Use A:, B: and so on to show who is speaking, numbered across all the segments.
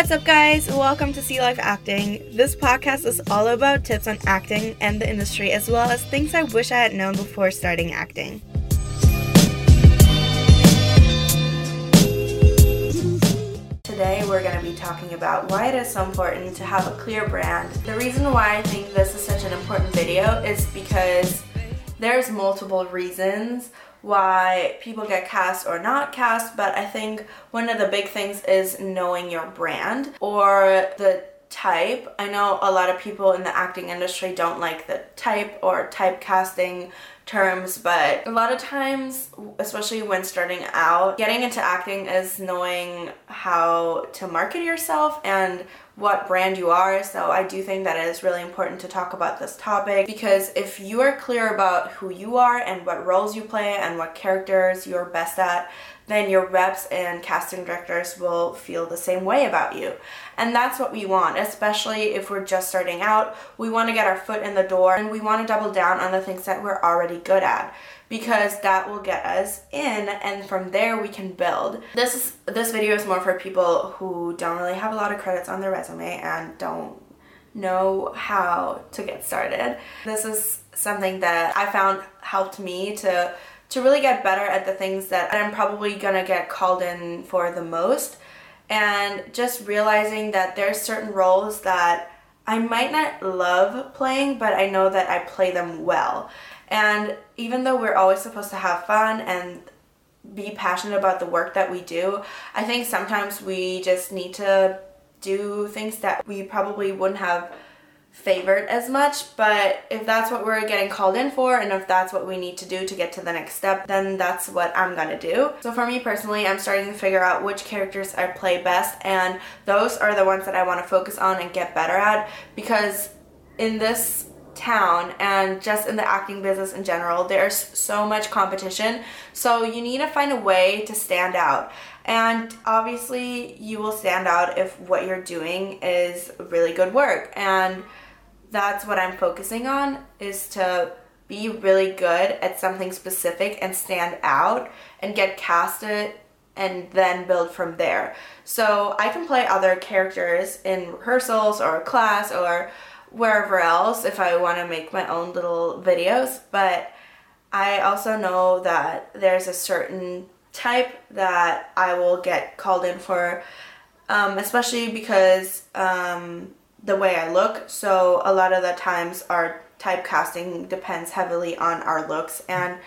A: What's up, guys? Welcome to Sea Life Acting. This podcast is all about tips on acting and the industry, as well as things I wish I had known before starting acting. Today, we're going to be talking about why it is so important to have a clear brand. The reason why I think this is such an important video is because there's multiple reasons why people get cast or not cast, but I think one of the big things is knowing your brand or the type. I know a lot of people in the acting industry don't like the type or typecasting terms, but a lot of times, especially when starting out, getting into acting is knowing how to market yourself and what brand you are. So I do think that it is really important to talk about this topic because if you are clear about who you are and what roles you play and what characters you're best at, then your reps and casting directors will feel the same way about you. And that's what we want, especially if we're just starting out. We want to get our foot in the door and we want to double down on the things that we're already good at because that will get us in and from there we can build. This is this video is more for people who don't really have a lot of credits on their resume and don't know how to get started. This is something that I found helped me to to really get better at the things that I'm probably gonna get called in for the most. And just realizing that there's certain roles that I might not love playing but I know that I play them well. And even though we're always supposed to have fun and be passionate about the work that we do, I think sometimes we just need to do things that we probably wouldn't have favored as much but if that's what we're getting called in for and if that's what we need to do to get to the next step then that's what I'm gonna do. So for me personally I'm starting to figure out which characters I play best and those are the ones that I want to focus on and get better at because in this town and just in the acting business in general there's so much competition. So you need to find a way to stand out. And obviously you will stand out if what you're doing is really good work. And that's what I'm focusing on is to be really good at something specific and stand out and get casted and then build from there. So I can play other characters in rehearsals or class or wherever else if I want to make my own little videos, but I also know that there's a certain type that I will get called in for, um, especially because um, the way I look. So a lot of the times our typecasting depends heavily on our looks and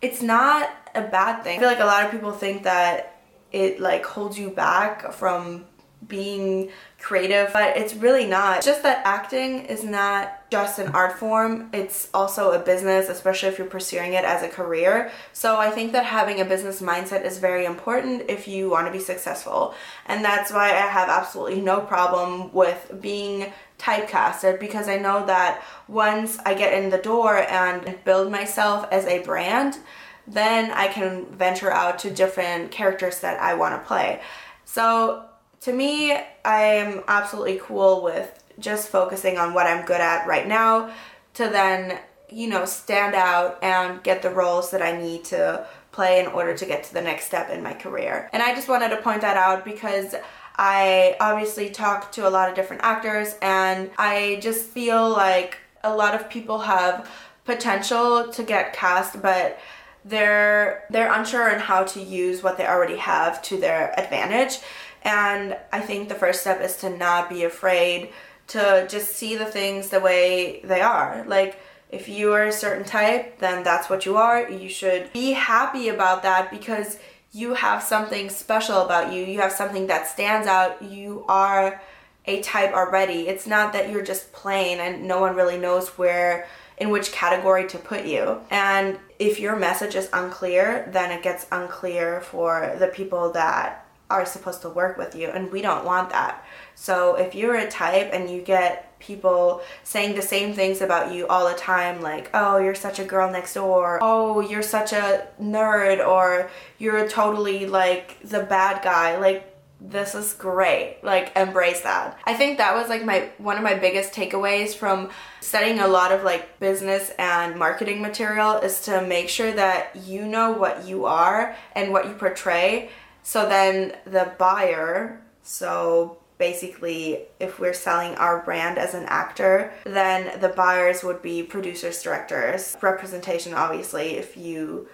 A: it's not a bad thing. I feel like a lot of people think that it like holds you back from being creative, but it's really not. Just that acting is not just an art form, it's also a business, especially if you're pursuing it as a career. So I think that having a business mindset is very important if you want to be successful. And that's why I have absolutely no problem with being typecasted because I know that once I get in the door and build myself as a brand, then I can venture out to different characters that I want to play. So to me, I am absolutely cool with just focusing on what I'm good at right now to then, you know, stand out and get the roles that I need to play in order to get to the next step in my career. And I just wanted to point that out because I obviously talk to a lot of different actors and I just feel like a lot of people have potential to get cast but they're they're unsure on how to use what they already have to their advantage and I think the first step is to not be afraid to just see the things the way they are. Like, if you are a certain type, then that's what you are. You should be happy about that because you have something special about you. You have something that stands out. You are a type already. It's not that you're just plain and no one really knows where in which category to put you. And if your message is unclear, then it gets unclear for the people that are supposed to work with you and we don't want that. So if you're a type and you get people saying the same things about you all the time like oh you're such a girl next door oh you're such a nerd or you're totally like the bad guy like this is great like embrace that i think that was like my one of my biggest takeaways from studying a lot of like business and marketing material is to make sure that you know what you are and what you portray so then the buyer, so basically if we're selling our brand as an actor then the buyers would be producers directors representation obviously if you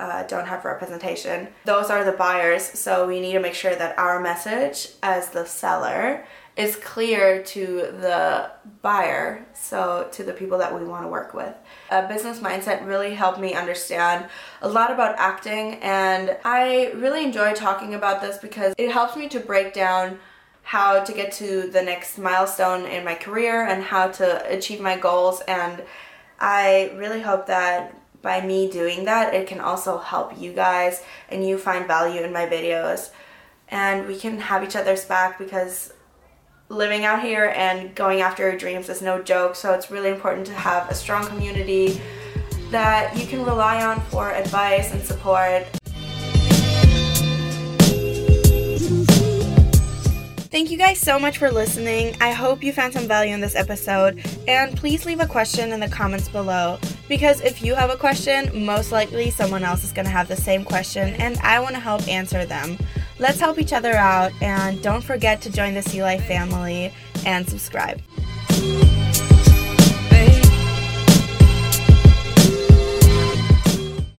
A: uh, don't have representation. Those are the buyers. So we need to make sure that our message as the seller is clear to the buyer, so to the people that we want to work with. A business mindset really helped me understand a lot about acting, and I really enjoy talking about this because it helps me to break down how to get to the next milestone in my career and how to achieve my goals. And I really hope that by me doing that, it can also help you guys and you find value in my videos. And we can have each other's back because living out here and going after your dreams is no joke. So it's really important to have a strong community that you can rely on for advice and support. Thank you guys so much for listening. I hope you found some value in this episode. And please leave a question in the comments below. Because if you have a question, most likely someone else is going to have the same question, and I want to help answer them. Let's help each other out, and don't forget to join the Sea Life family and subscribe.